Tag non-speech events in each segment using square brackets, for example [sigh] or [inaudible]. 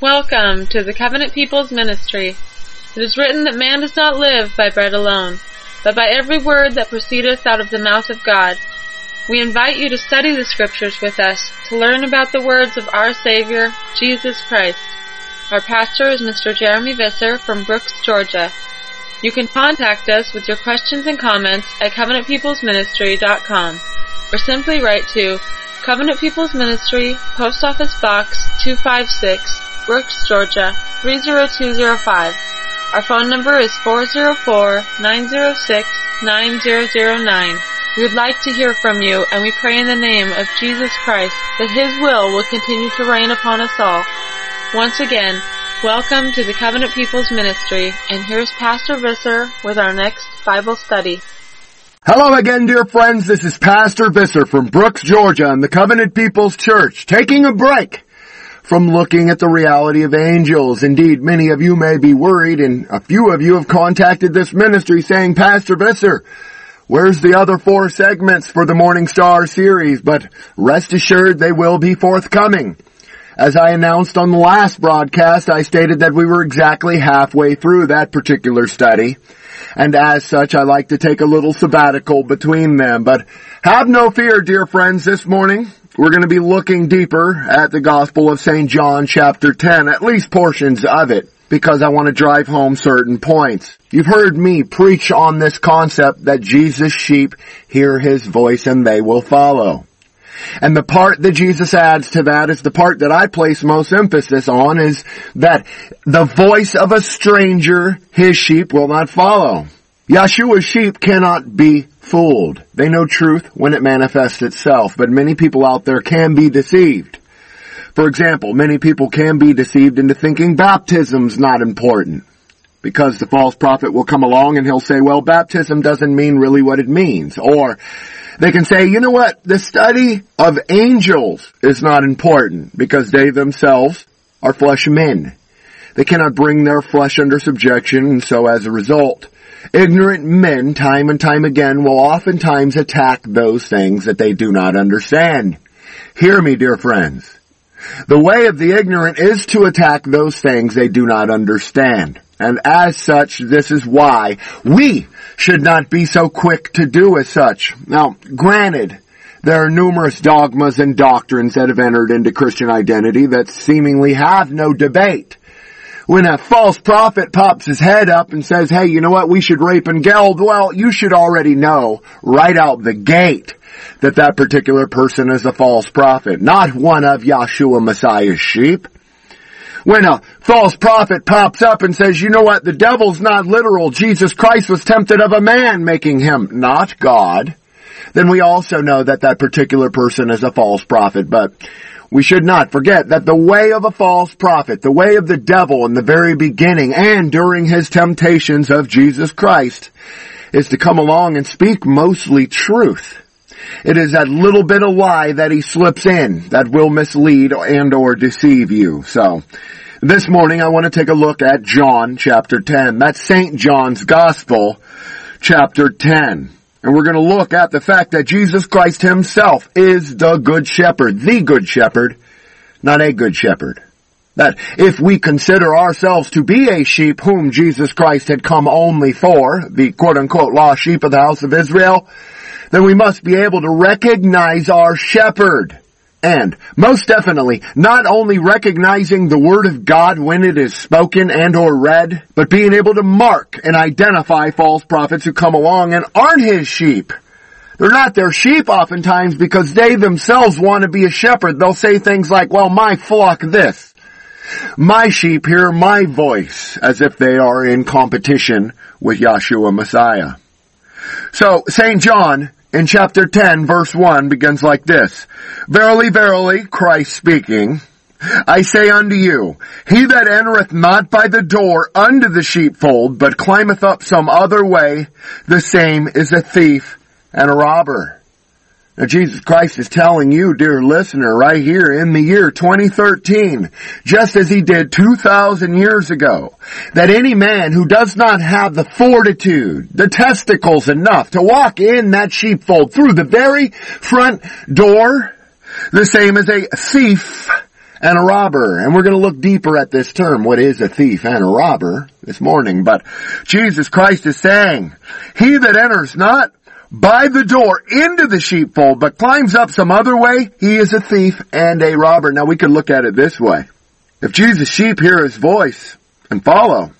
Welcome to the Covenant People's Ministry. It is written that man does not live by bread alone, but by every word that proceedeth out of the mouth of God. We invite you to study the scriptures with us to learn about the words of our Savior, Jesus Christ. Our pastor is Mr. Jeremy Visser from Brooks, Georgia. You can contact us with your questions and comments at covenantpeoplesministry.com or simply write to Covenant People's Ministry, Post Office Box 256, Brooks, Georgia 30205. Our phone number is 404-906-9009. We would like to hear from you and we pray in the name of Jesus Christ that His will will continue to reign upon us all. Once again, welcome to the Covenant People's Ministry and here's Pastor Visser with our next Bible study. Hello again, dear friends. This is Pastor Visser from Brooks, Georgia and the Covenant People's Church, taking a break from looking at the reality of angels. Indeed, many of you may be worried and a few of you have contacted this ministry saying, Pastor Visser, where's the other four segments for the Morning Star series? But rest assured they will be forthcoming. As I announced on the last broadcast, I stated that we were exactly halfway through that particular study. And as such, I like to take a little sabbatical between them. But have no fear, dear friends, this morning we're going to be looking deeper at the Gospel of St. John chapter 10, at least portions of it, because I want to drive home certain points. You've heard me preach on this concept that Jesus' sheep hear his voice and they will follow. And the part that Jesus adds to that is the part that I place most emphasis on is that the voice of a stranger his sheep will not follow. Yeshua's sheep cannot be fooled. They know truth when it manifests itself, but many people out there can be deceived. For example, many people can be deceived into thinking baptism's not important. Because the false prophet will come along and he'll say, well, baptism doesn't mean really what it means. Or they can say, you know what, the study of angels is not important because they themselves are flesh men. They cannot bring their flesh under subjection and so as a result, Ignorant men, time and time again, will oftentimes attack those things that they do not understand. Hear me, dear friends. The way of the ignorant is to attack those things they do not understand. And as such, this is why we should not be so quick to do as such. Now, granted, there are numerous dogmas and doctrines that have entered into Christian identity that seemingly have no debate when a false prophet pops his head up and says, hey, you know what, we should rape and geld, well, you should already know right out the gate that that particular person is a false prophet, not one of Yahshua Messiah's sheep. When a false prophet pops up and says, you know what, the devil's not literal, Jesus Christ was tempted of a man, making him not God, then we also know that that particular person is a false prophet. But we should not forget that the way of a false prophet, the way of the devil in the very beginning and during his temptations of Jesus Christ is to come along and speak mostly truth. It is that little bit of lie that he slips in that will mislead and or deceive you. So, this morning I want to take a look at John chapter 10. That's St. John's Gospel chapter 10. And we're going to look at the fact that Jesus Christ himself is the good shepherd, the good shepherd, not a good shepherd. That if we consider ourselves to be a sheep whom Jesus Christ had come only for, the quote unquote lost sheep of the house of Israel, then we must be able to recognize our shepherd and, most definitely, not only recognizing the Word of God when it is spoken and or read, but being able to mark and identify false prophets who come along and aren't His sheep. They're not their sheep oftentimes because they themselves want to be a shepherd. They'll say things like, well, my flock this. My sheep hear my voice as if they are in competition with Yahshua Messiah. So, St. John in chapter 10 verse 1 begins like this. Verily, verily, Christ speaking, I say unto you, he that entereth not by the door unto the sheepfold, but climbeth up some other way, the same is a thief and a robber. Now Jesus Christ is telling you, dear listener, right here in the year 2013, just as he did 2,000 years ago, that any man who does not have the fortitude, the testicles enough to walk in that sheepfold through the very front door, the same as a thief and a robber. And we're going to look deeper at this term, what is a thief and a robber, this morning. But Jesus Christ is saying, he that enters not by the door into the sheepfold, but climbs up some other way, he is a thief and a robber. Now we could look at it this way. If Jesus' sheep hear his voice and follow,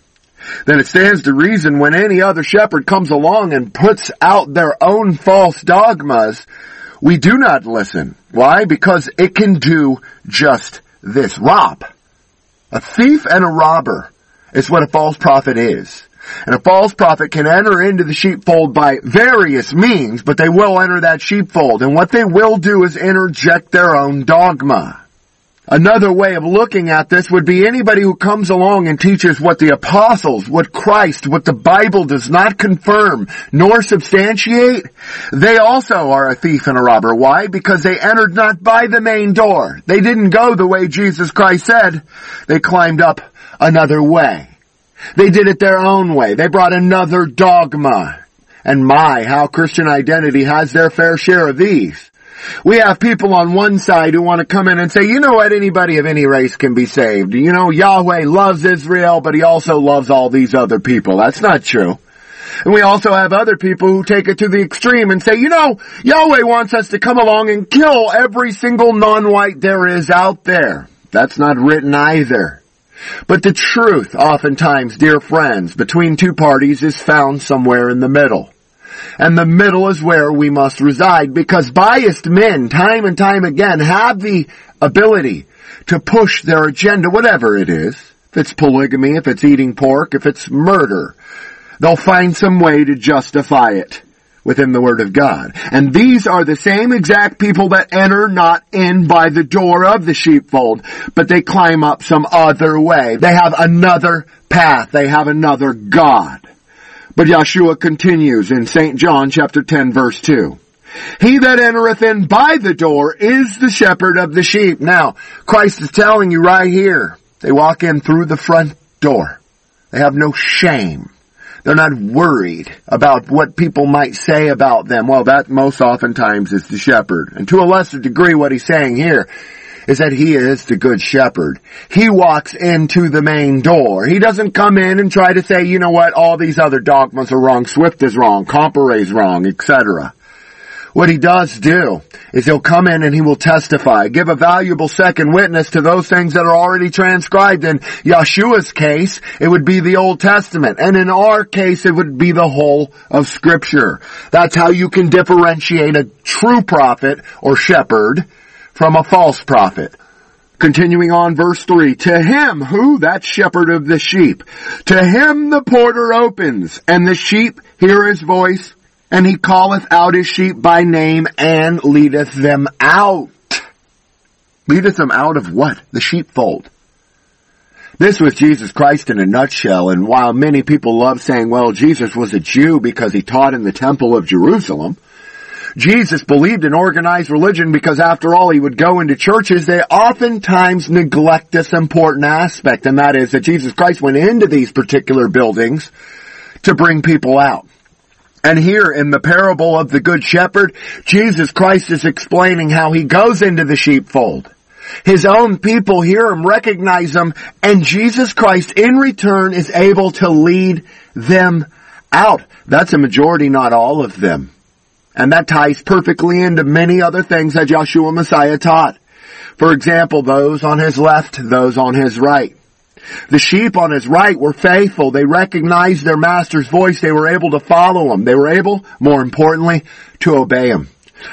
then it stands to reason when any other shepherd comes along and puts out their own false dogmas, we do not listen. Why? Because it can do just this. Rob. A thief and a robber is what a false prophet is. And a false prophet can enter into the sheepfold by various means, but they will enter that sheepfold. And what they will do is interject their own dogma. Another way of looking at this would be anybody who comes along and teaches what the apostles, what Christ, what the Bible does not confirm nor substantiate, they also are a thief and a robber. Why? Because they entered not by the main door. They didn't go the way Jesus Christ said. They climbed up another way. They did it their own way. They brought another dogma. And my, how Christian identity has their fair share of these. We have people on one side who want to come in and say, you know what, anybody of any race can be saved. You know, Yahweh loves Israel, but he also loves all these other people. That's not true. And we also have other people who take it to the extreme and say, you know, Yahweh wants us to come along and kill every single non-white there is out there. That's not written either. But the truth, oftentimes, dear friends, between two parties is found somewhere in the middle. And the middle is where we must reside because biased men, time and time again, have the ability to push their agenda, whatever it is. If it's polygamy, if it's eating pork, if it's murder, they'll find some way to justify it within the Word of God. And these are the same exact people that enter not in by the door of the sheepfold, but they climb up some other way. They have another path. They have another God. But Yeshua continues in St. John chapter 10 verse 2. He that entereth in by the door is the shepherd of the sheep. Now, Christ is telling you right here, they walk in through the front door. They have no shame. They're not worried about what people might say about them. Well, that most oftentimes is the shepherd. And to a lesser degree, what he's saying here is that he is the good shepherd. He walks into the main door. He doesn't come in and try to say, you know what, all these other dogmas are wrong, Swift is wrong, Comparet is wrong, etc. What he does do is he'll come in and he will testify, give a valuable second witness to those things that are already transcribed. In Yeshua's case, it would be the Old Testament. And in our case, it would be the whole of scripture. That's how you can differentiate a true prophet or shepherd from a false prophet. Continuing on verse 3, to him, who? That shepherd of the sheep. To him the porter opens, and the sheep hear his voice, and he calleth out his sheep by name and leadeth them out. Leadeth them out of what? The sheepfold. This was Jesus Christ in a nutshell, and while many people love saying, well, Jesus was a Jew because he taught in the temple of Jerusalem, Jesus believed in organized religion because after all he would go into churches, they oftentimes neglect this important aspect, and that is that Jesus Christ went into these particular buildings to bring people out. And here in the parable of the Good Shepherd, Jesus Christ is explaining how he goes into the sheepfold. His own people hear him, recognize him, and Jesus Christ in return is able to lead them out. That's a majority, not all of them. And that ties perfectly into many other things that Yahshua Messiah taught. For example, those on his left, those on his right. The sheep on his right were faithful. They recognized their master's voice. They were able to follow him. They were able, more importantly, to obey him.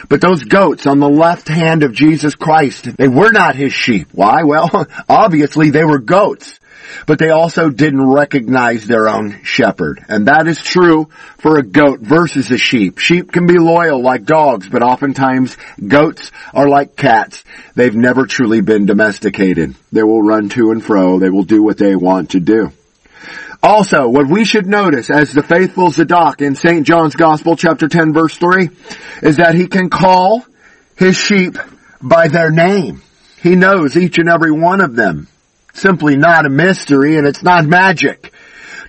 But those goats on the left hand of Jesus Christ, they were not his sheep. Why? Well, [laughs] obviously they were goats but they also didn't recognize their own shepherd. And that is true for a goat versus a sheep. Sheep can be loyal like dogs, but oftentimes goats are like cats. They've never truly been domesticated. They will run to and fro. They will do what they want to do. Also, what we should notice as the faithful Zadok in St. John's Gospel chapter 10 verse 3 is that he can call his sheep by their name. He knows each and every one of them simply not a mystery and it's not magic.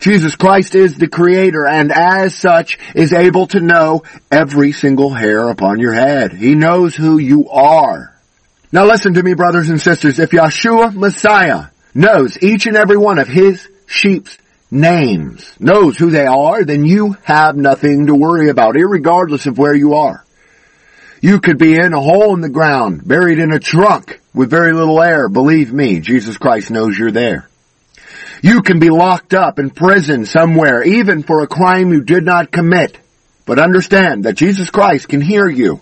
Jesus Christ is the creator and as such is able to know every single hair upon your head. He knows who you are. Now listen to me, brothers and sisters. If Yeshua Messiah knows each and every one of his sheep's names, knows who they are, then you have nothing to worry about, regardless of where you are. You could be in a hole in the ground, buried in a trunk with very little air. Believe me, Jesus Christ knows you're there. You can be locked up in prison somewhere, even for a crime you did not commit. But understand that Jesus Christ can hear you.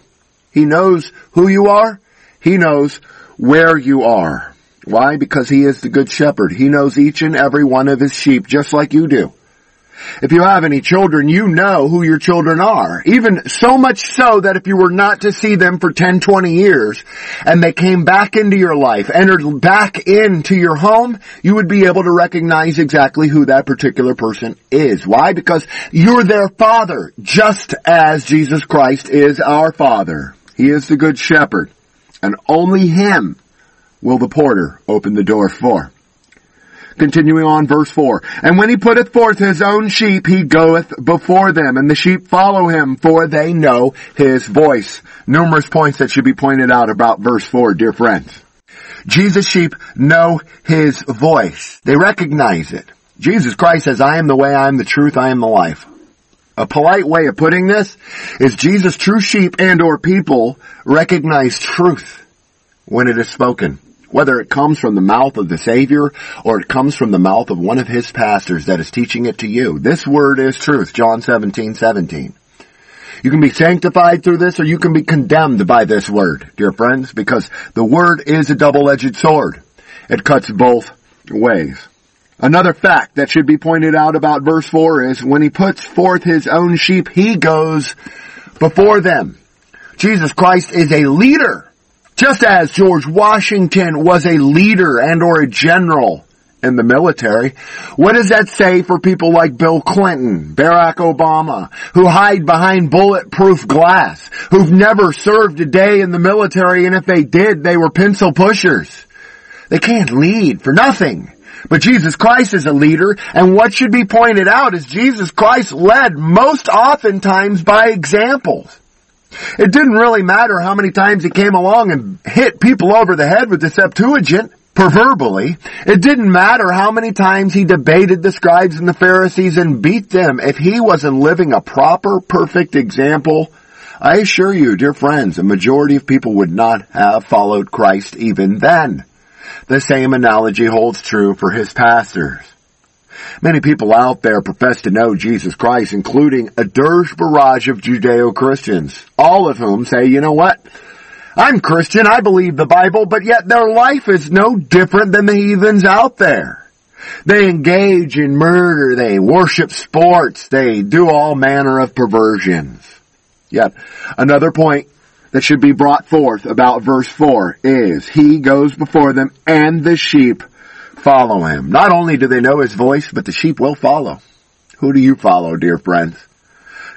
He knows who you are. He knows where you are. Why? Because He is the good shepherd. He knows each and every one of His sheep just like you do. If you have any children, you know who your children are. Even so much so that if you were not to see them for 10, 20 years and they came back into your life, entered back into your home, you would be able to recognize exactly who that particular person is. Why? Because you're their father, just as Jesus Christ is our father. He is the good shepherd and only him will the porter open the door for. Continuing on verse 4. And when he putteth forth his own sheep, he goeth before them, and the sheep follow him, for they know his voice. Numerous points that should be pointed out about verse 4, dear friends. Jesus' sheep know his voice. They recognize it. Jesus Christ says, I am the way, I am the truth, I am the life. A polite way of putting this is Jesus' true sheep and or people recognize truth when it is spoken whether it comes from the mouth of the Savior or it comes from the mouth of one of his pastors that is teaching it to you. This word is truth, John 17, 17. You can be sanctified through this or you can be condemned by this word, dear friends, because the word is a double-edged sword. It cuts both ways. Another fact that should be pointed out about verse 4 is when he puts forth his own sheep, he goes before them. Jesus Christ is a leader just as George Washington was a leader and or a general in the military, what does that say for people like Bill Clinton, Barack Obama, who hide behind bulletproof glass, who've never served a day in the military and if they did, they were pencil pushers. They can't lead for nothing. But Jesus Christ is a leader, and what should be pointed out is Jesus Christ led most oftentimes by examples. It didn't really matter how many times he came along and hit people over the head with the Septuagint, proverbially. It didn't matter how many times he debated the scribes and the Pharisees and beat them. If he wasn't living a proper, perfect example, I assure you, dear friends, a majority of people would not have followed Christ even then. The same analogy holds true for his pastors. Many people out there profess to know Jesus Christ, including a dirge barrage of Judeo-Christians, all of whom say, you know what? I'm Christian, I believe the Bible, but yet their life is no different than the heathens out there. They engage in murder, they worship sports, they do all manner of perversions. Yet, another point that should be brought forth about verse 4 is, He goes before them and the sheep follow him. Not only do they know his voice, but the sheep will follow. Who do you follow, dear friends?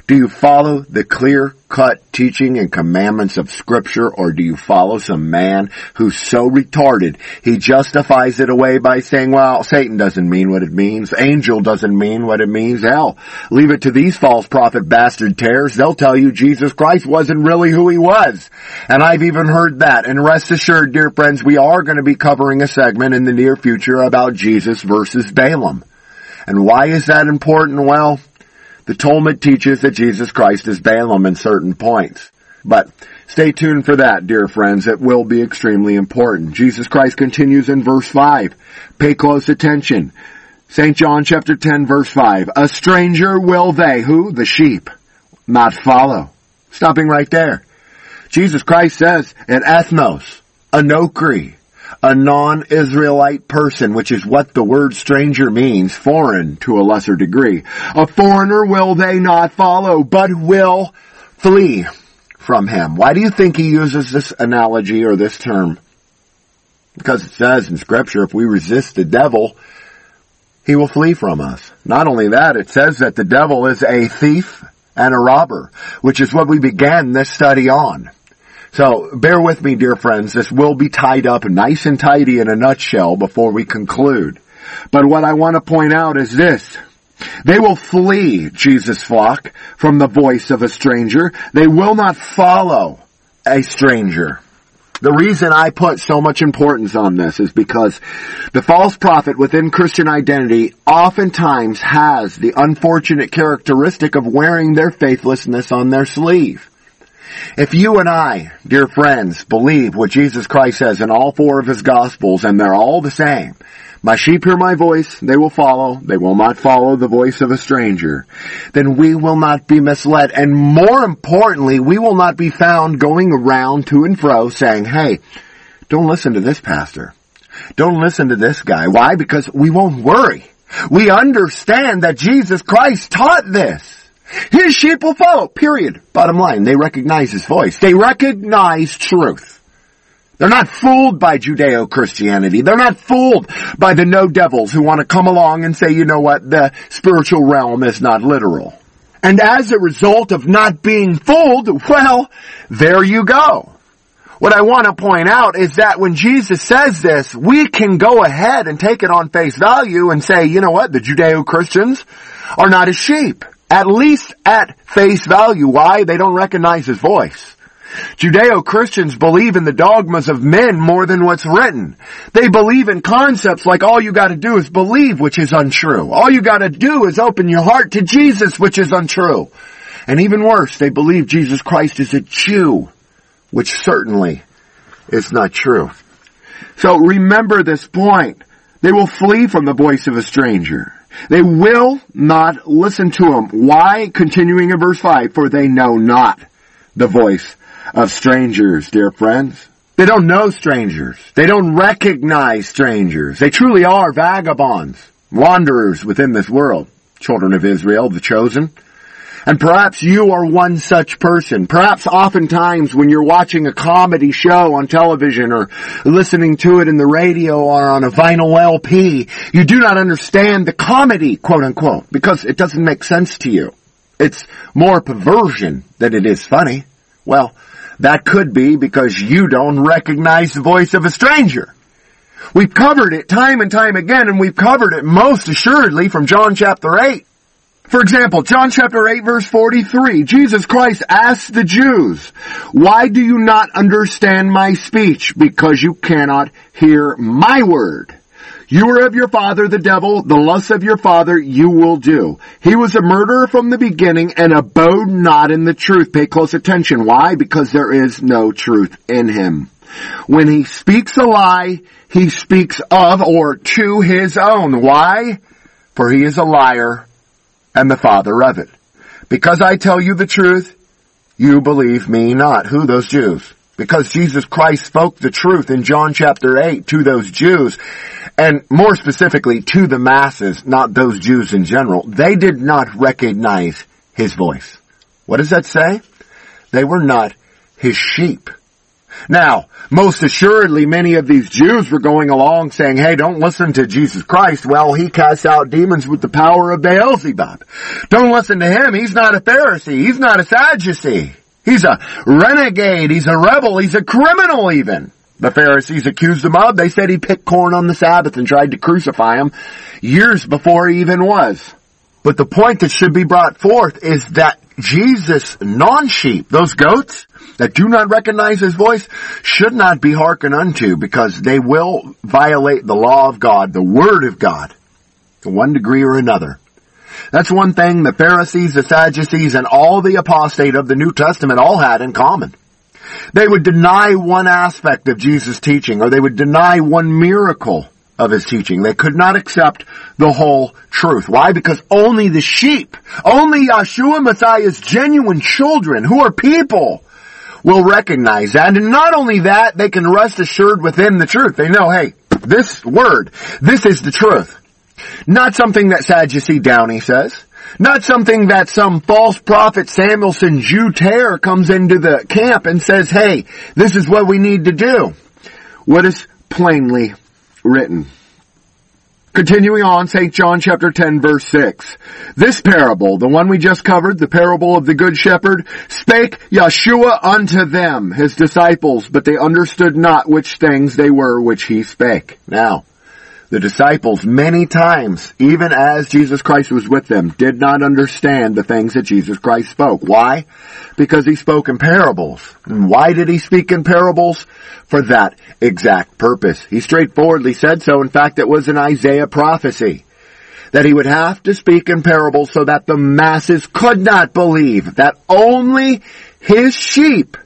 Do you follow the clear cut teaching and commandments of scripture or do you follow some man who's so retarded he justifies it away by saying, well, Satan doesn't mean what it means. Angel doesn't mean what it means. Hell, leave it to these false prophet bastard tears. They'll tell you Jesus Christ wasn't really who he was. And I've even heard that. And rest assured, dear friends, we are going to be covering a segment in the near future about Jesus versus Balaam. And why is that important? Well, the Talmud teaches that Jesus Christ is Balaam in certain points. But stay tuned for that, dear friends. It will be extremely important. Jesus Christ continues in verse 5. Pay close attention. St. John chapter 10 verse 5. A stranger will they, who? The sheep, not follow. Stopping right there. Jesus Christ says in ethnos, a anokri, a non-Israelite person, which is what the word stranger means, foreign to a lesser degree. A foreigner will they not follow, but will flee from him. Why do you think he uses this analogy or this term? Because it says in scripture, if we resist the devil, he will flee from us. Not only that, it says that the devil is a thief and a robber, which is what we began this study on. So bear with me, dear friends. This will be tied up nice and tidy in a nutshell before we conclude. But what I want to point out is this. They will flee Jesus' flock from the voice of a stranger. They will not follow a stranger. The reason I put so much importance on this is because the false prophet within Christian identity oftentimes has the unfortunate characteristic of wearing their faithlessness on their sleeve. If you and I, dear friends, believe what Jesus Christ says in all four of his gospels and they're all the same, my sheep hear my voice, they will follow, they will not follow the voice of a stranger, then we will not be misled. And more importantly, we will not be found going around to and fro saying, hey, don't listen to this pastor. Don't listen to this guy. Why? Because we won't worry. We understand that Jesus Christ taught this. His sheep will follow, period. Bottom line, they recognize his voice. They recognize truth. They're not fooled by Judeo-Christianity. They're not fooled by the no devils who want to come along and say, you know what, the spiritual realm is not literal. And as a result of not being fooled, well, there you go. What I want to point out is that when Jesus says this, we can go ahead and take it on face value and say, you know what, the Judeo-Christians are not his sheep. At least at face value. Why? They don't recognize his voice. Judeo-Christians believe in the dogmas of men more than what's written. They believe in concepts like all you gotta do is believe, which is untrue. All you gotta do is open your heart to Jesus, which is untrue. And even worse, they believe Jesus Christ is a Jew, which certainly is not true. So remember this point. They will flee from the voice of a stranger. They will not listen to him. Why? Continuing in verse 5, for they know not the voice of strangers, dear friends. They don't know strangers. They don't recognize strangers. They truly are vagabonds, wanderers within this world, children of Israel, the chosen. And perhaps you are one such person. Perhaps oftentimes when you're watching a comedy show on television or listening to it in the radio or on a vinyl LP, you do not understand the comedy, quote unquote, because it doesn't make sense to you. It's more perversion than it is funny. Well, that could be because you don't recognize the voice of a stranger. We've covered it time and time again and we've covered it most assuredly from John chapter 8. For example, John chapter 8 verse 43, Jesus Christ asked the Jews, why do you not understand my speech? Because you cannot hear my word. You are of your father the devil, the lusts of your father you will do. He was a murderer from the beginning and abode not in the truth. Pay close attention. Why? Because there is no truth in him. When he speaks a lie, he speaks of or to his own. Why? For he is a liar and the father of it. Because I tell you the truth, you believe me not. Who? Those Jews. Because Jesus Christ spoke the truth in John chapter 8 to those Jews and more specifically to the masses, not those Jews in general, they did not recognize his voice. What does that say? They were not his sheep. Now, most assuredly many of these Jews were going along saying, hey, don't listen to Jesus Christ. Well, he casts out demons with the power of Beelzebub. Don't listen to him. He's not a Pharisee. He's not a Sadducee. He's a renegade. He's a rebel. He's a criminal even the Pharisees accused him of. They said he picked corn on the Sabbath and tried to crucify him years before he even was. But the point that should be brought forth is that Jesus' non-sheep, those goats that do not recognize his voice, should not be hearkened unto because they will violate the law of God, the word of God, to one degree or another. That's one thing the Pharisees, the Sadducees, and all the apostate of the New Testament all had in common. They would deny one aspect of Jesus' teaching, or they would deny one miracle of his teaching. They could not accept the whole truth. Why? Because only the sheep, only Yeshua Messiah's genuine children, who are people, will recognize that. And not only that, they can rest assured within the truth. They know, hey, this word, this is the truth. Not something that Sadducee Downey says. Not something that some false prophet Samuelson Juter comes into the camp and says, hey, this is what we need to do. What is plainly written. Continuing on, St. John chapter 10 verse 6. This parable, the one we just covered, the parable of the good shepherd, spake Yeshua unto them, his disciples, but they understood not which things they were which he spake. Now, The disciples many times, even as Jesus Christ was with them, did not understand the things that Jesus Christ spoke. Why? Because he spoke in parables. And why did he speak in parables? For that exact purpose. He straightforwardly said so. In fact, it was an Isaiah prophecy that he would have to speak in parables so that the masses could not believe, that only his sheep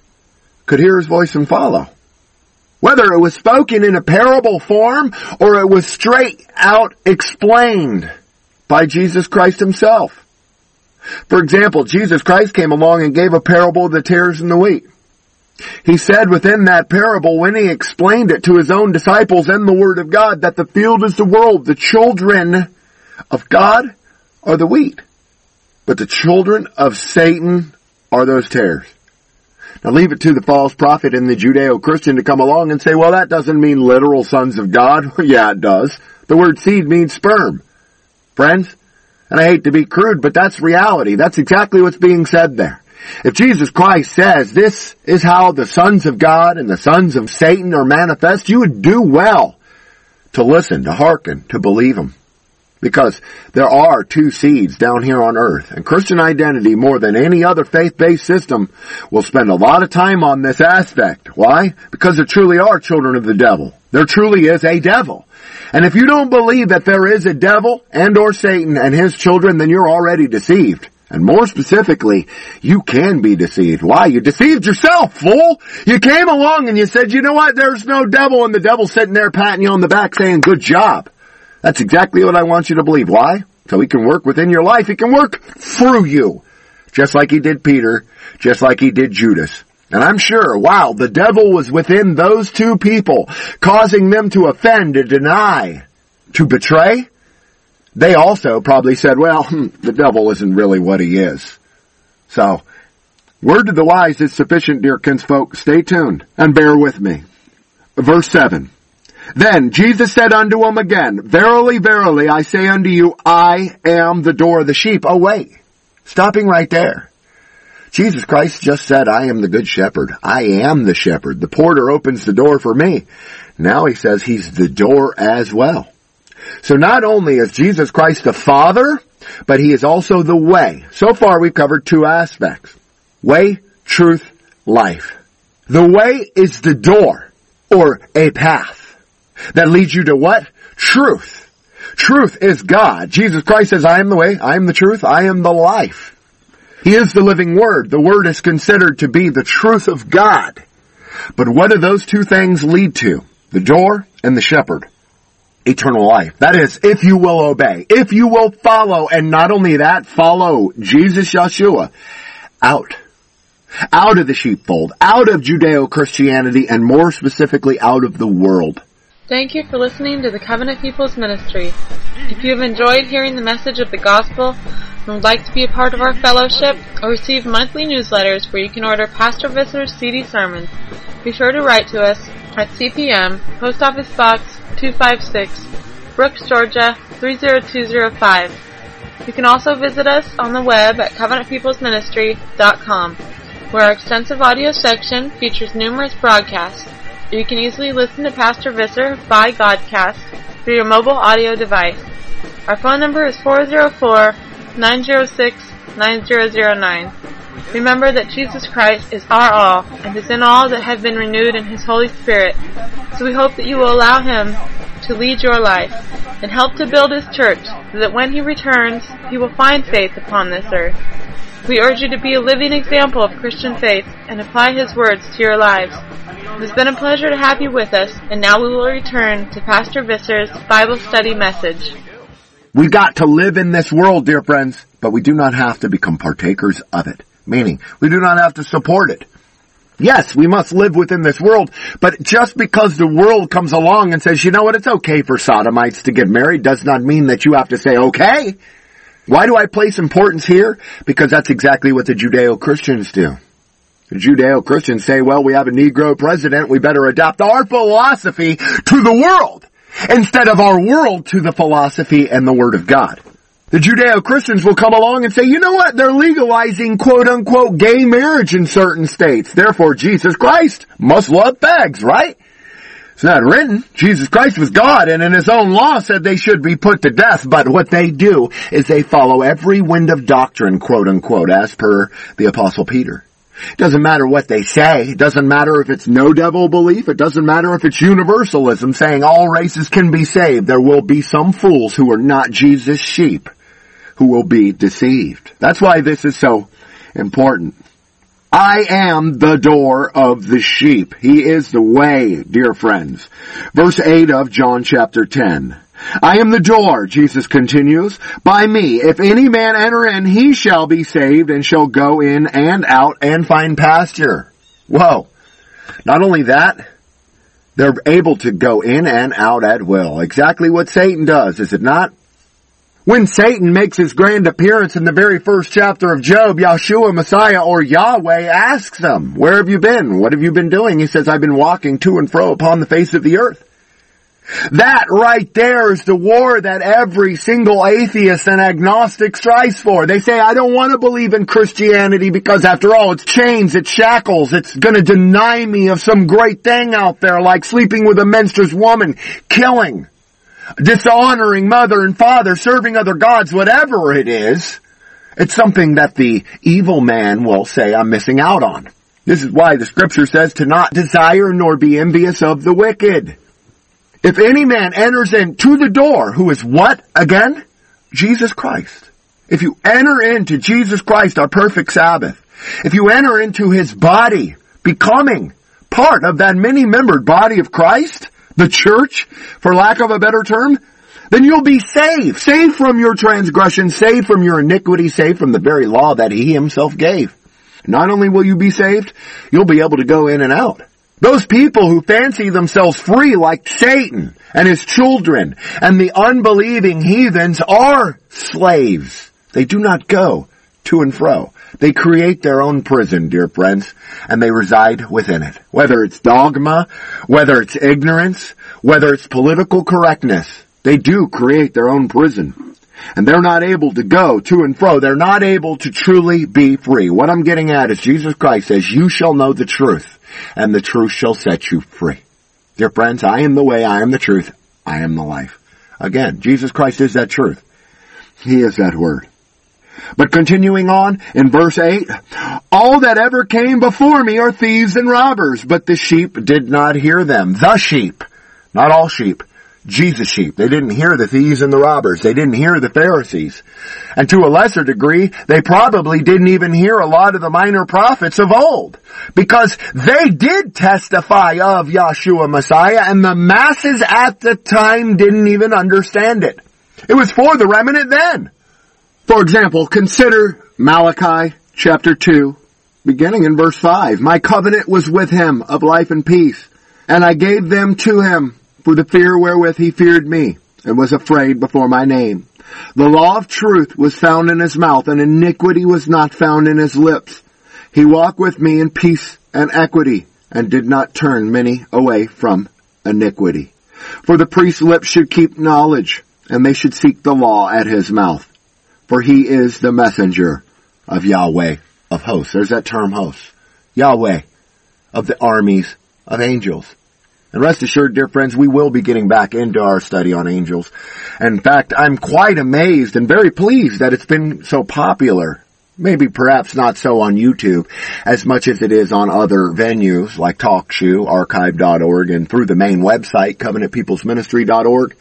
could hear his voice and follow. Whether it was spoken in a parable form or it was straight out explained by Jesus Christ himself. For example, Jesus Christ came along and gave a parable of the tares and the wheat. He said within that parable when he explained it to his own disciples and the Word of God that the field is the world, the children of God are the wheat, but the children of Satan are those tares. Now leave it to the false prophet and the Judeo-Christian to come along and say, well that doesn't mean literal sons of God. [laughs] yeah, it does. The word seed means sperm. Friends, and I hate to be crude, but that's reality. That's exactly what's being said there. If Jesus Christ says this is how the sons of God and the sons of Satan are manifest, you would do well to listen, to hearken, to believe him. Because there are two seeds down here on earth. And Christian identity, more than any other faith-based system, will spend a lot of time on this aspect. Why? Because there truly are children of the devil. There truly is a devil. And if you don't believe that there is a devil and or Satan and his children, then you're already deceived. And more specifically, you can be deceived. Why? You deceived yourself, fool! You came along and you said, you know what, there's no devil, and the devil's sitting there patting you on the back saying, good job. That's exactly what I want you to believe. Why? So he can work within your life. He can work through you. Just like he did Peter, just like he did Judas. And I'm sure, wow, the devil was within those two people, causing them to offend, to deny, to betray. They also probably said, well, hmm, [laughs] the devil isn't really what he is. So, word to the wise is sufficient, dear kinsfolk. Stay tuned and bear with me. Verse 7. Then Jesus said unto him again, Verily, verily, I say unto you, I am the door of the sheep. Oh wait, stopping right there. Jesus Christ just said, I am the good shepherd. I am the shepherd. The porter opens the door for me. Now he says he's the door as well. So not only is Jesus Christ the Father, but he is also the way. So far we've covered two aspects. Way, truth, life. The way is the door, or a path that leads you to what? Truth. Truth is God. Jesus Christ says, I am the way, I am the truth, I am the life. He is the living Word. The Word is considered to be the truth of God. But what do those two things lead to? The door and the shepherd. Eternal life. That is, if you will obey, if you will follow, and not only that, follow Jesus Yeshua out. Out of the sheepfold, out of Judeo-Christianity, and more specifically out of the world. Thank you for listening to the Covenant People's Ministry. If you have enjoyed hearing the message of the gospel and would like to be a part of our fellowship or receive monthly newsletters where you can order Pastor Visser's CD sermons, be sure to write to us at CPM, Post Office Box 256, Brooks, Georgia 30205. You can also visit us on the web at covenantpeoplesministry.com, where our extensive audio section features numerous broadcasts you can easily listen to Pastor Visser by Godcast through your mobile audio device. Our phone number is 404-906-9009. Remember that Jesus Christ is our all and is in all that have been renewed in His Holy Spirit. So we hope that you will allow Him to lead your life and help to build His church so that when He returns, He will find faith upon this earth. We urge you to be a living example of Christian faith and apply His words to your lives. It has been a pleasure to have you with us, and now we will return to Pastor Visser's Bible study message. We got to live in this world, dear friends, but we do not have to become partakers of it. Meaning, we do not have to support it. Yes, we must live within this world, but just because the world comes along and says, you know what, it's okay for sodomites to get married does not mean that you have to say, okay. Why do I place importance here? Because that's exactly what the Judeo-Christians do. The Judeo-Christians say, well, we have a Negro president, we better adapt our philosophy to the world, instead of our world to the philosophy and the Word of God. The Judeo-Christians will come along and say, you know what, they're legalizing quote unquote gay marriage in certain states, therefore Jesus Christ must love fags, right? It's not written. Jesus Christ was God and in his own law said they should be put to death, but what they do is they follow every wind of doctrine, quote unquote, as per the apostle Peter. It doesn't matter what they say. It doesn't matter if it's no devil belief. It doesn't matter if it's universalism saying all races can be saved. There will be some fools who are not Jesus sheep who will be deceived. That's why this is so important. I am the door of the sheep. He is the way, dear friends. Verse 8 of John chapter 10. I am the door, Jesus continues. By me, if any man enter in, he shall be saved and shall go in and out and find pasture. Whoa. Not only that, they're able to go in and out at will. Exactly what Satan does, is it not? When Satan makes his grand appearance in the very first chapter of Job, Yahshua Messiah or Yahweh asks him, where have you been? What have you been doing? He says, I've been walking to and fro upon the face of the earth. That right there is the war that every single atheist and agnostic strives for. They say, I don't want to believe in Christianity because after all, it's chains, it's shackles, it's gonna deny me of some great thing out there like sleeping with a menstruous woman, killing, dishonoring mother and father, serving other gods, whatever it is. It's something that the evil man will say, I'm missing out on. This is why the scripture says to not desire nor be envious of the wicked. If any man enters into the door, who is what again? Jesus Christ. If you enter into Jesus Christ, our perfect Sabbath, if you enter into His body, becoming part of that many-membered body of Christ, the church, for lack of a better term, then you'll be saved. Saved from your transgression, saved from your iniquity, saved from the very law that He Himself gave. Not only will you be saved, you'll be able to go in and out. Those people who fancy themselves free like Satan and his children and the unbelieving heathens are slaves. They do not go to and fro. They create their own prison, dear friends, and they reside within it. Whether it's dogma, whether it's ignorance, whether it's political correctness, they do create their own prison. And they're not able to go to and fro. They're not able to truly be free. What I'm getting at is Jesus Christ says, you shall know the truth and the truth shall set you free. Dear friends, I am the way, I am the truth, I am the life. Again, Jesus Christ is that truth. He is that word. But continuing on in verse 8, all that ever came before me are thieves and robbers, but the sheep did not hear them. The sheep, not all sheep, Jesus sheep. They didn't hear the thieves and the robbers. They didn't hear the Pharisees. And to a lesser degree, they probably didn't even hear a lot of the minor prophets of old. Because they did testify of Yahshua Messiah and the masses at the time didn't even understand it. It was for the remnant then. For example, consider Malachi chapter 2, beginning in verse 5. My covenant was with him of life and peace, and I gave them to him for the fear wherewith he feared me, and was afraid before my name. The law of truth was found in his mouth, and iniquity was not found in his lips. He walked with me in peace and equity, and did not turn many away from iniquity. For the priest's lips should keep knowledge, and they should seek the law at his mouth. For he is the messenger of Yahweh of hosts. There's that term hosts. Yahweh of the armies of angels. And rest assured, dear friends, we will be getting back into our study on angels. In fact, I'm quite amazed and very pleased that it's been so popular. Maybe perhaps not so on YouTube as much as it is on other venues like TalkShoe, archive.org, and through the main website, covenantpeoplesministry.org.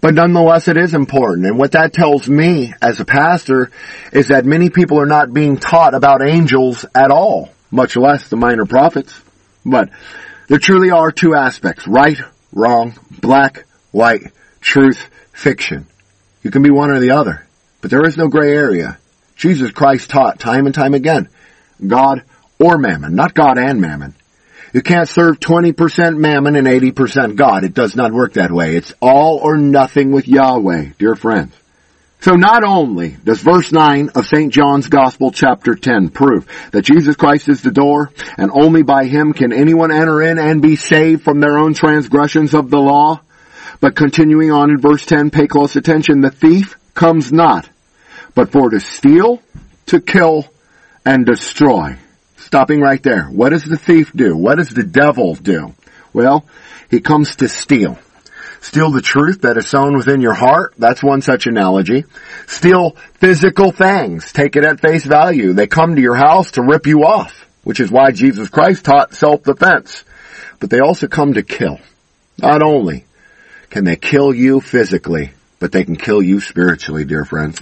But nonetheless, it is important. And what that tells me as a pastor is that many people are not being taught about angels at all, much less the minor prophets. But there truly are two aspects, right, wrong, black, white, truth, fiction. You can be one or the other, but there is no gray area. Jesus Christ taught time and time again, God or mammon, not God and mammon. You can't serve 20% mammon and 80% God. It does not work that way. It's all or nothing with Yahweh, dear friends. So not only does verse 9 of St. John's Gospel chapter 10 prove that Jesus Christ is the door and only by him can anyone enter in and be saved from their own transgressions of the law, but continuing on in verse 10, pay close attention, the thief comes not, but for to steal, to kill, and destroy. Stopping right there. What does the thief do? What does the devil do? Well, he comes to steal. Steal the truth that is sown within your heart. That's one such analogy. Steal physical things. Take it at face value. They come to your house to rip you off, which is why Jesus Christ taught self-defense. But they also come to kill. Not only can they kill you physically, but they can kill you spiritually, dear friends.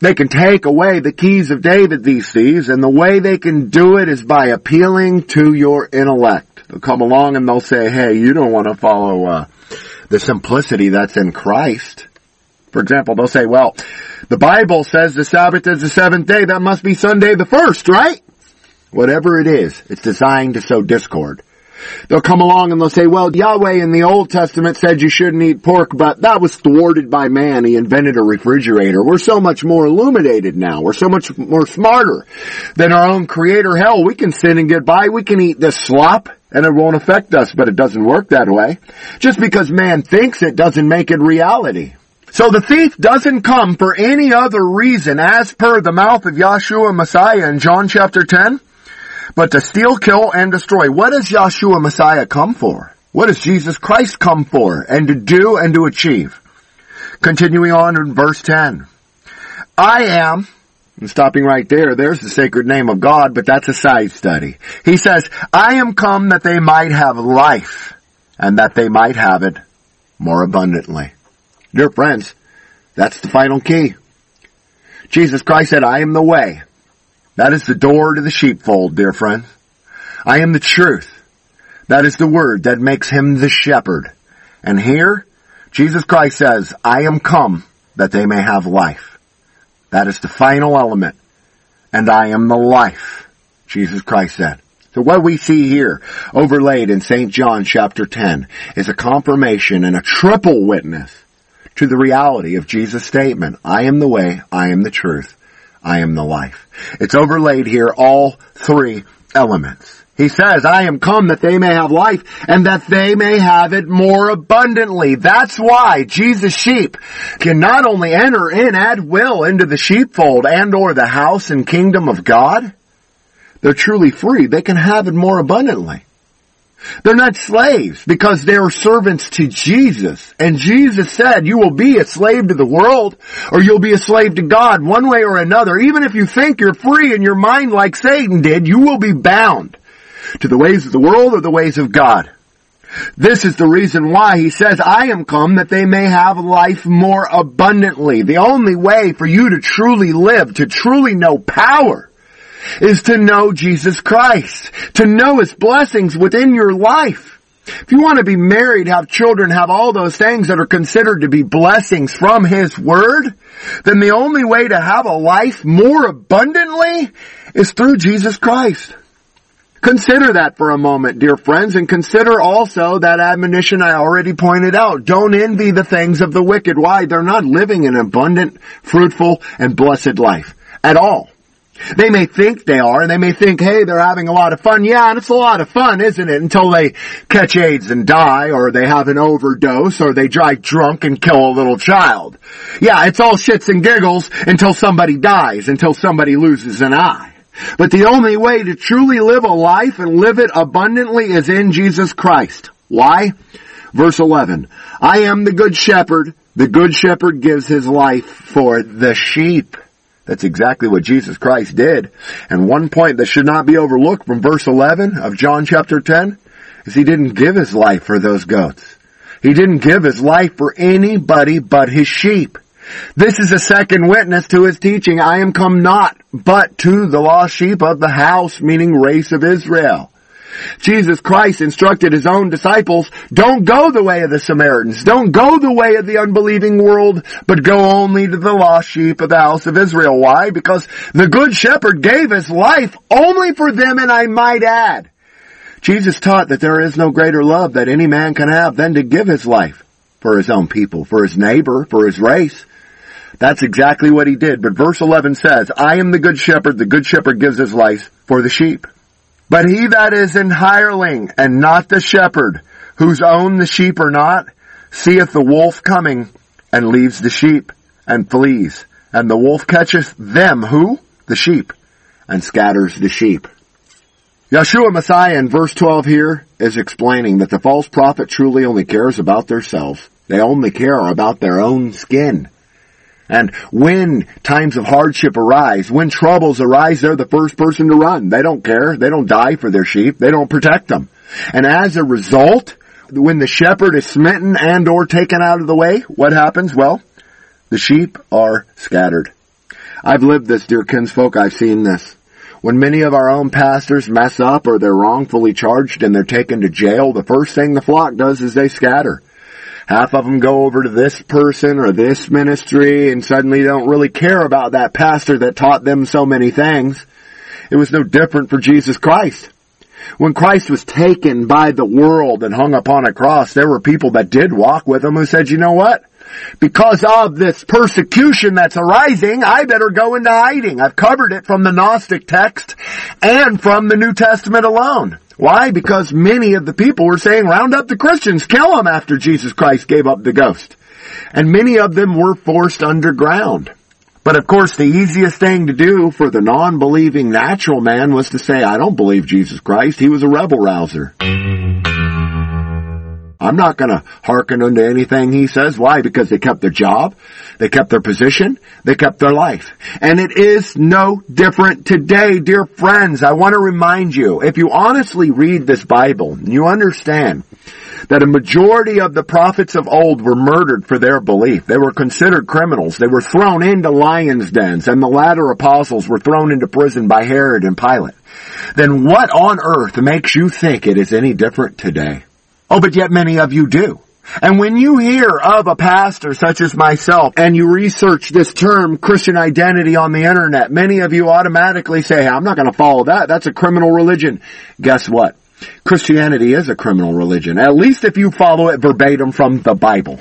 They can take away the keys of David, these thieves, and the way they can do it is by appealing to your intellect. They'll come along and they'll say, hey, you don't want to follow, uh, the simplicity that's in Christ. For example, they'll say, well, the Bible says the Sabbath is the seventh day. That must be Sunday the first, right? Whatever it is, it's designed to sow discord. They'll come along and they'll say, well, Yahweh in the Old Testament said you shouldn't eat pork, but that was thwarted by man. He invented a refrigerator. We're so much more illuminated now. We're so much more smarter than our own creator. Hell, we can sin and get by. We can eat this slop and it won't affect us, but it doesn't work that way. Just because man thinks it doesn't make it reality. So the thief doesn't come for any other reason as per the mouth of Yahshua Messiah in John chapter 10, but to steal, kill, and destroy. What does Yahshua Messiah come for? What does Jesus Christ come for and to do and to achieve? Continuing on in verse 10. I am and stopping right there, there's the sacred name of God, but that's a side study. He says, I am come that they might have life, and that they might have it more abundantly. Dear friends, that's the final key. Jesus Christ said, I am the way. That is the door to the sheepfold, dear friends. I am the truth. That is the word that makes him the shepherd. And here, Jesus Christ says, I am come that they may have life. That is the final element. And I am the life, Jesus Christ said. So what we see here, overlaid in St. John chapter 10, is a confirmation and a triple witness to the reality of Jesus' statement, I am the way, I am the truth, I am the life. It's overlaid here, all three elements. He says, I am come that they may have life and that they may have it more abundantly. That's why Jesus sheep can not only enter in at will into the sheepfold and or the house and kingdom of God, they're truly free. They can have it more abundantly. They're not slaves because they're servants to Jesus. And Jesus said, you will be a slave to the world or you'll be a slave to God one way or another. Even if you think you're free in your mind like Satan did, you will be bound to the ways of the world or the ways of God. This is the reason why he says, I am come that they may have life more abundantly. The only way for you to truly live, to truly know power, is to know Jesus Christ, to know His blessings within your life. If you want to be married, have children, have all those things that are considered to be blessings from His Word, then the only way to have a life more abundantly is through Jesus Christ. Consider that for a moment, dear friends, and consider also that admonition I already pointed out. Don't envy the things of the wicked. Why? They're not living an abundant, fruitful, and blessed life at all. They may think they are, and they may think, hey, they're having a lot of fun. Yeah, and it's a lot of fun, isn't it? Until they catch AIDS and die, or they have an overdose, or they drive drunk and kill a little child. Yeah, it's all shits and giggles until somebody dies, until somebody loses an eye. But the only way to truly live a life and live it abundantly is in Jesus Christ. Why? Verse 11. I am the good shepherd. The good shepherd gives his life for the sheep. That's exactly what Jesus Christ did. And one point that should not be overlooked from verse 11 of John chapter 10 is he didn't give his life for those goats. He didn't give his life for anybody but his sheep. This is a second witness to his teaching. I am come not, but to the lost sheep of the house, meaning race of Israel. Jesus Christ instructed his own disciples, don't go the way of the Samaritans, don't go the way of the unbelieving world, but go only to the lost sheep of the house of Israel. Why? Because the good shepherd gave his life only for them and I might add. Jesus taught that there is no greater love that any man can have than to give his life for his own people, for his neighbor, for his race. That's exactly what he did. But verse 11 says, I am the good shepherd. The good shepherd gives his life for the sheep. But he that is an hireling and not the shepherd, whose own the sheep are not, seeth the wolf coming and leaves the sheep and flees. And the wolf catcheth them, who? The sheep, and scatters the sheep. Yeshua Messiah in verse 12 here is explaining that the false prophet truly only cares about themselves. They only care about their own skin. And when times of hardship arise, when troubles arise, they're the first person to run. They don't care. They don't die for their sheep. They don't protect them. And as a result, when the shepherd is smitten and or taken out of the way, what happens? Well, the sheep are scattered. I've lived this, dear kinsfolk. I've seen this. When many of our own pastors mess up or they're wrongfully charged and they're taken to jail, the first thing the flock does is they scatter. Half of them go over to this person or this ministry and suddenly don't really care about that pastor that taught them so many things. It was no different for Jesus Christ. When Christ was taken by the world and hung upon a cross, there were people that did walk with him who said, you know what? Because of this persecution that's arising, I better go into hiding. I've covered it from the Gnostic text and from the New Testament alone. Why? Because many of the people were saying, round up the Christians, kill them after Jesus Christ gave up the ghost. And many of them were forced underground. But of course the easiest thing to do for the non-believing natural man was to say, I don't believe Jesus Christ. He was a rebel rouser. I'm not gonna hearken unto anything he says. Why? Because they kept their job, they kept their position, they kept their life. And it is no different today, dear friends. I want to remind you, if you honestly read this Bible, you understand that a majority of the prophets of old were murdered for their belief. They were considered criminals. They were thrown into lions' dens, and the latter apostles were thrown into prison by Herod and Pilate. Then what on earth makes you think it is any different today? Oh, but yet many of you do. And when you hear of a pastor such as myself and you research this term Christian identity on the internet, many of you automatically say, hey, I'm not going to follow that. That's a criminal religion. Guess what? Christianity is a criminal religion. At least if you follow it verbatim from the Bible.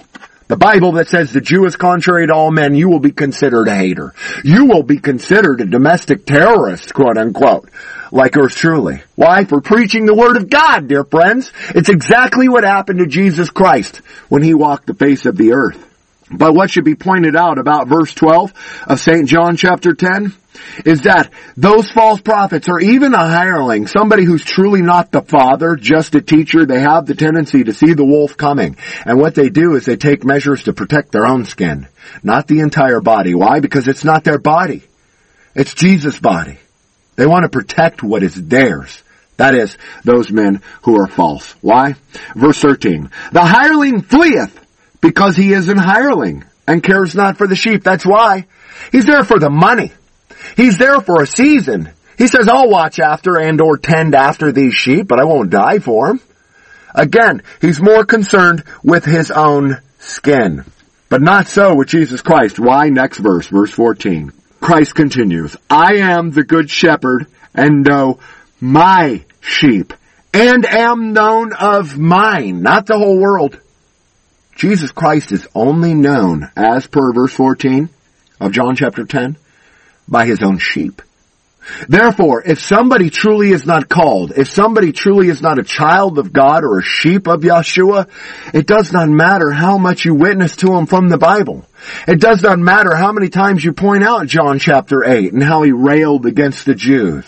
The Bible that says the Jew is contrary to all men, you will be considered a hater. You will be considered a domestic terrorist, quote unquote like yours truly. Why? For preaching the Word of God, dear friends. It's exactly what happened to Jesus Christ when He walked the face of the earth. But what should be pointed out about verse 12 of St. John chapter 10 is that those false prophets or even a hireling, somebody who's truly not the father, just a teacher, they have the tendency to see the wolf coming. And what they do is they take measures to protect their own skin, not the entire body. Why? Because it's not their body. It's Jesus' body. They want to protect what is theirs. That is, those men who are false. Why? Verse 13. The hireling fleeth because he is an hireling and cares not for the sheep. That's why. He's there for the money. He's there for a season. He says, I'll watch after and or tend after these sheep, but I won't die for them. Again, he's more concerned with his own skin. But not so with Jesus Christ. Why? Next verse, verse 14. Christ continues, I am the good shepherd and know my sheep and am known of mine, not the whole world. Jesus Christ is only known, as per verse 14 of John chapter 10, by his own sheep. Therefore, if somebody truly is not called, if somebody truly is not a child of God or a sheep of Yeshua, it does not matter how much you witness to him from the Bible. It does not matter how many times you point out John chapter 8 and how he railed against the Jews.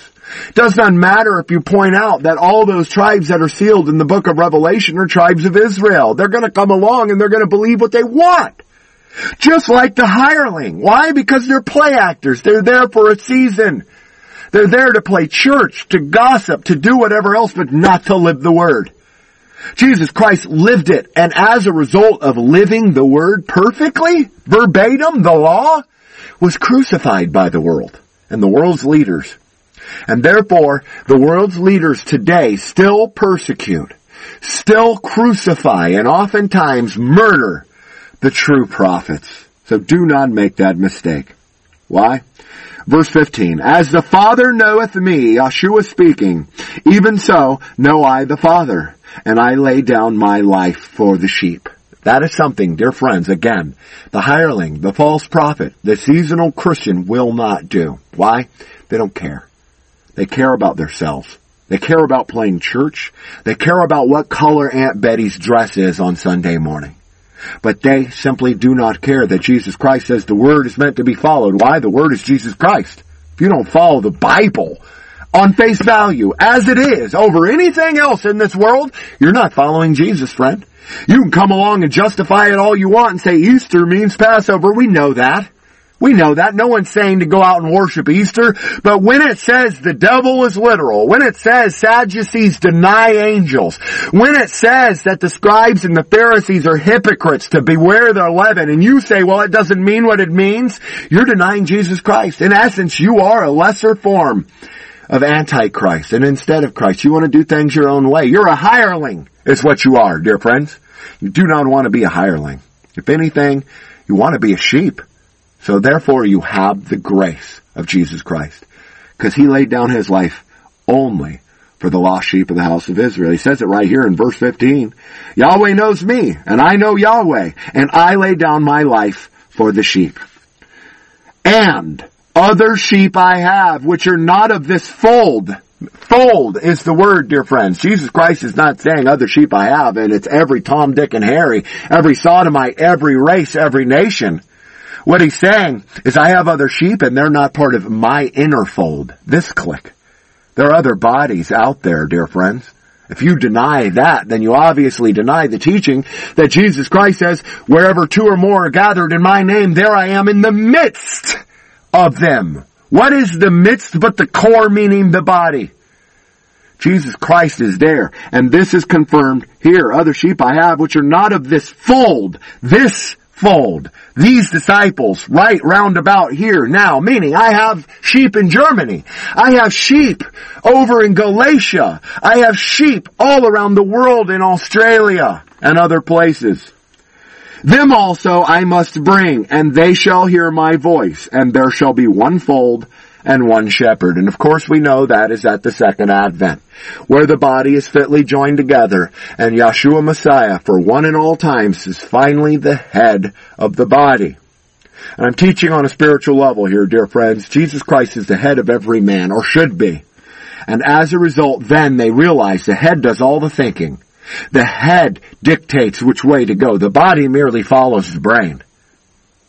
Does not matter if you point out that all those tribes that are sealed in the book of Revelation are tribes of Israel. They're gonna come along and they're gonna believe what they want. Just like the hireling. Why? Because they're play actors. They're there for a season. They're there to play church, to gossip, to do whatever else, but not to live the word. Jesus Christ lived it, and as a result of living the word perfectly, verbatim, the law, was crucified by the world and the world's leaders. And therefore, the world's leaders today still persecute, still crucify, and oftentimes murder the true prophets. So do not make that mistake. Why? Verse 15, As the Father knoweth me, Yeshua speaking, even so know I the Father, and I lay down my life for the sheep. That is something, dear friends, again, the hireling, the false prophet, the seasonal Christian will not do. Why? They don't care. They care about themselves. They care about playing church. They care about what color Aunt Betty's dress is on Sunday morning. But they simply do not care that Jesus Christ says the Word is meant to be followed. Why? The Word is Jesus Christ. If you don't follow the Bible, on face value, as it is, over anything else in this world, you're not following Jesus, friend. You can come along and justify it all you want and say Easter means Passover. We know that. We know that. No one's saying to go out and worship Easter. But when it says the devil is literal, when it says Sadducees deny angels, when it says that the scribes and the Pharisees are hypocrites to beware their leaven, and you say, well, it doesn't mean what it means, you're denying Jesus Christ. In essence, you are a lesser form of Antichrist. And instead of Christ, you want to do things your own way. You're a hireling is what you are, dear friends. You do not want to be a hireling. If anything, you want to be a sheep. So therefore you have the grace of Jesus Christ. Because he laid down his life only for the lost sheep of the house of Israel. He says it right here in verse 15. Yahweh knows me, and I know Yahweh, and I lay down my life for the sheep. And other sheep I have, which are not of this fold. Fold is the word, dear friends. Jesus Christ is not saying other sheep I have, and it's every Tom, Dick, and Harry, every sodomite, every race, every nation. What he's saying is I have other sheep and they're not part of my inner fold, this clique. There are other bodies out there, dear friends. If you deny that, then you obviously deny the teaching that Jesus Christ says, wherever two or more are gathered in my name, there I am in the midst of them. What is the midst but the core meaning the body? Jesus Christ is there. And this is confirmed here. Other sheep I have which are not of this fold. This fold. These disciples right round about here now, meaning I have sheep in Germany. I have sheep over in Galatia. I have sheep all around the world in Australia and other places. Them also I must bring, and they shall hear my voice, and there shall be one fold and one shepherd. And of course we know that is at the second advent, where the body is fitly joined together, and Yeshua Messiah, for one and all times, is finally the head of the body. And I'm teaching on a spiritual level here, dear friends. Jesus Christ is the head of every man, or should be. And as a result, then they realize the head does all the thinking. The head dictates which way to go. The body merely follows the brain.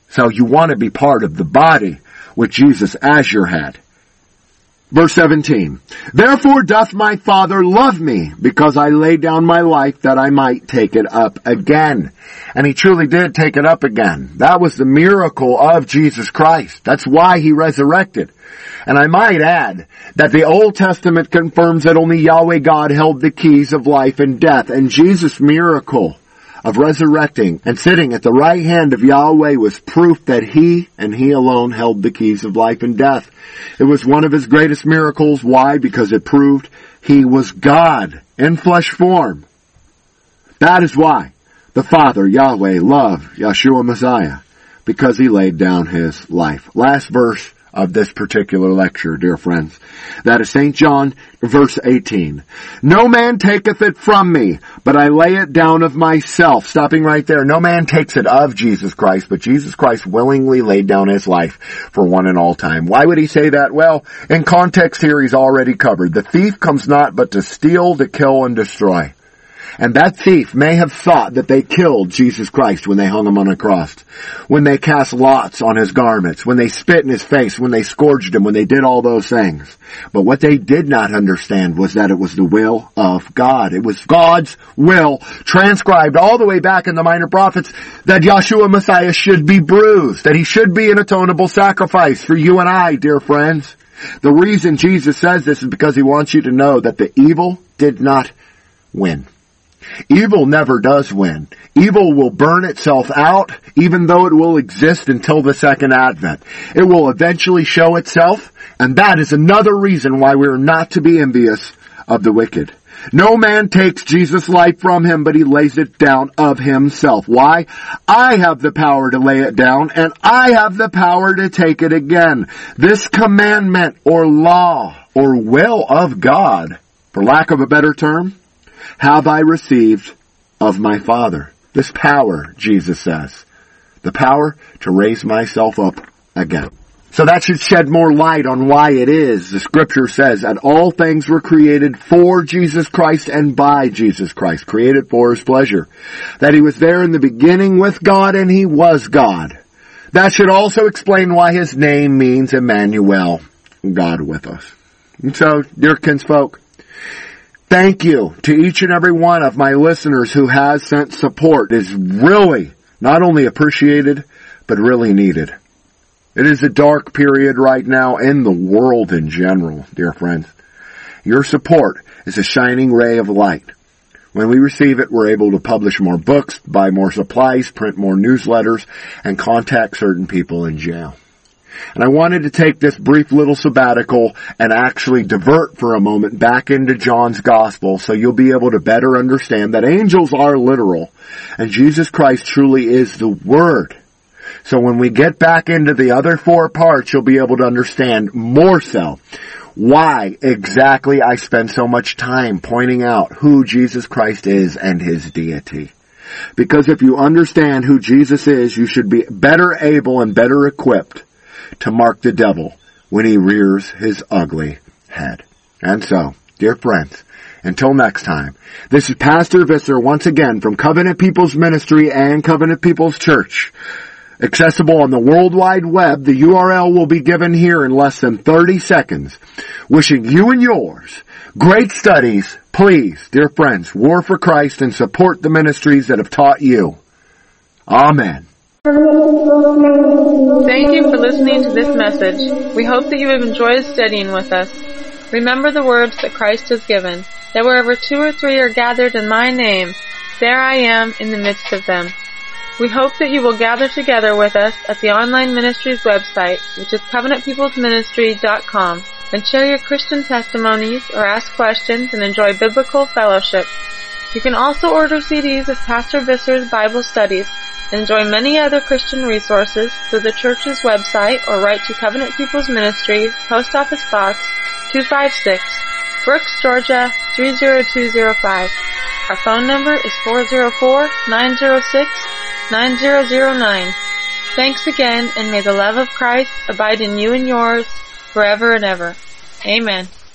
So you want to be part of the body with Jesus as your head. Verse 17, Therefore doth my Father love me, because I lay down my life that I might take it up again. And he truly did take it up again. That was the miracle of Jesus Christ. That's why he resurrected. And I might add that the Old Testament confirms that only Yahweh God held the keys of life and death, and Jesus' miracle of resurrecting and sitting at the right hand of Yahweh was proof that he and he alone held the keys of life and death. It was one of his greatest miracles. Why? Because it proved he was God in flesh form. That is why the Father, Yahweh, loved Yeshua Messiah because he laid down his life. Last verse of this particular lecture, dear friends. That is St. John, verse 18. No man taketh it from me, but I lay it down of myself. Stopping right there. No man takes it of Jesus Christ, but Jesus Christ willingly laid down his life for one and all time. Why would he say that? Well, in context here he's already covered. The thief comes not but to steal, to kill, and destroy. And that thief may have thought that they killed Jesus Christ when they hung him on a cross, when they cast lots on his garments, when they spit in his face, when they scourged him, when they did all those things. But what they did not understand was that it was the will of God. It was God's will transcribed all the way back in the minor prophets that Yeshua Messiah should be bruised, that he should be an atonable sacrifice for you and I, dear friends. The reason Jesus says this is because he wants you to know that the evil did not win. Evil never does win. Evil will burn itself out, even though it will exist until the second advent. It will eventually show itself, and that is another reason why we are not to be envious of the wicked. No man takes Jesus' life from him, but he lays it down of himself. Why? I have the power to lay it down, and I have the power to take it again. This commandment or law or will of God, for lack of a better term, have I received of my Father. This power, Jesus says. The power to raise myself up again. So that should shed more light on why it is. The scripture says that all things were created for Jesus Christ and by Jesus Christ, created for his pleasure. That he was there in the beginning with God and he was God. That should also explain why his name means Emmanuel, God with us. And so, dear kinsfolk, thank you to each and every one of my listeners who has sent support. It is really not only appreciated, but really needed. It is a dark period right now in the world in general, dear friends. Your support is a shining ray of light. When we receive it, we're able to publish more books, buy more supplies, print more newsletters, and contact certain people in jail. And I wanted to take this brief little sabbatical and actually divert for a moment back into John's gospel so you'll be able to better understand that angels are literal and Jesus Christ truly is the Word. So when we get back into the other four parts, you'll be able to understand more so why exactly I spend so much time pointing out who Jesus Christ is and His deity. Because if you understand who Jesus is, you should be better able and better equipped to mark the devil when he rears his ugly head. And so, dear friends, until next time, this is Pastor Visser once again from Covenant People's Ministry and Covenant People's Church. Accessible on the World Wide Web, the URL will be given here in less than 30 seconds. Wishing you and yours great studies, please, dear friends, war for Christ and support the ministries that have taught you. Amen. Thank you for listening to this message. We hope that you have enjoyed studying with us. Remember the words that Christ has given, that wherever two or three are gathered in my name, there I am in the midst of them. We hope that you will gather together with us at the online ministry's website, which is covenantpeoplesministry.com, and share your Christian testimonies or ask questions and enjoy biblical fellowship. You can also order CDs of Pastor Visser's Bible studies Enjoy many other Christian resources through the church's website or write to Covenant People's Ministry, Post Office Box 256, Brooks, Georgia 30205. Our phone number is 404-906-9009. Thanks again and may the love of Christ abide in you and yours forever and ever. Amen.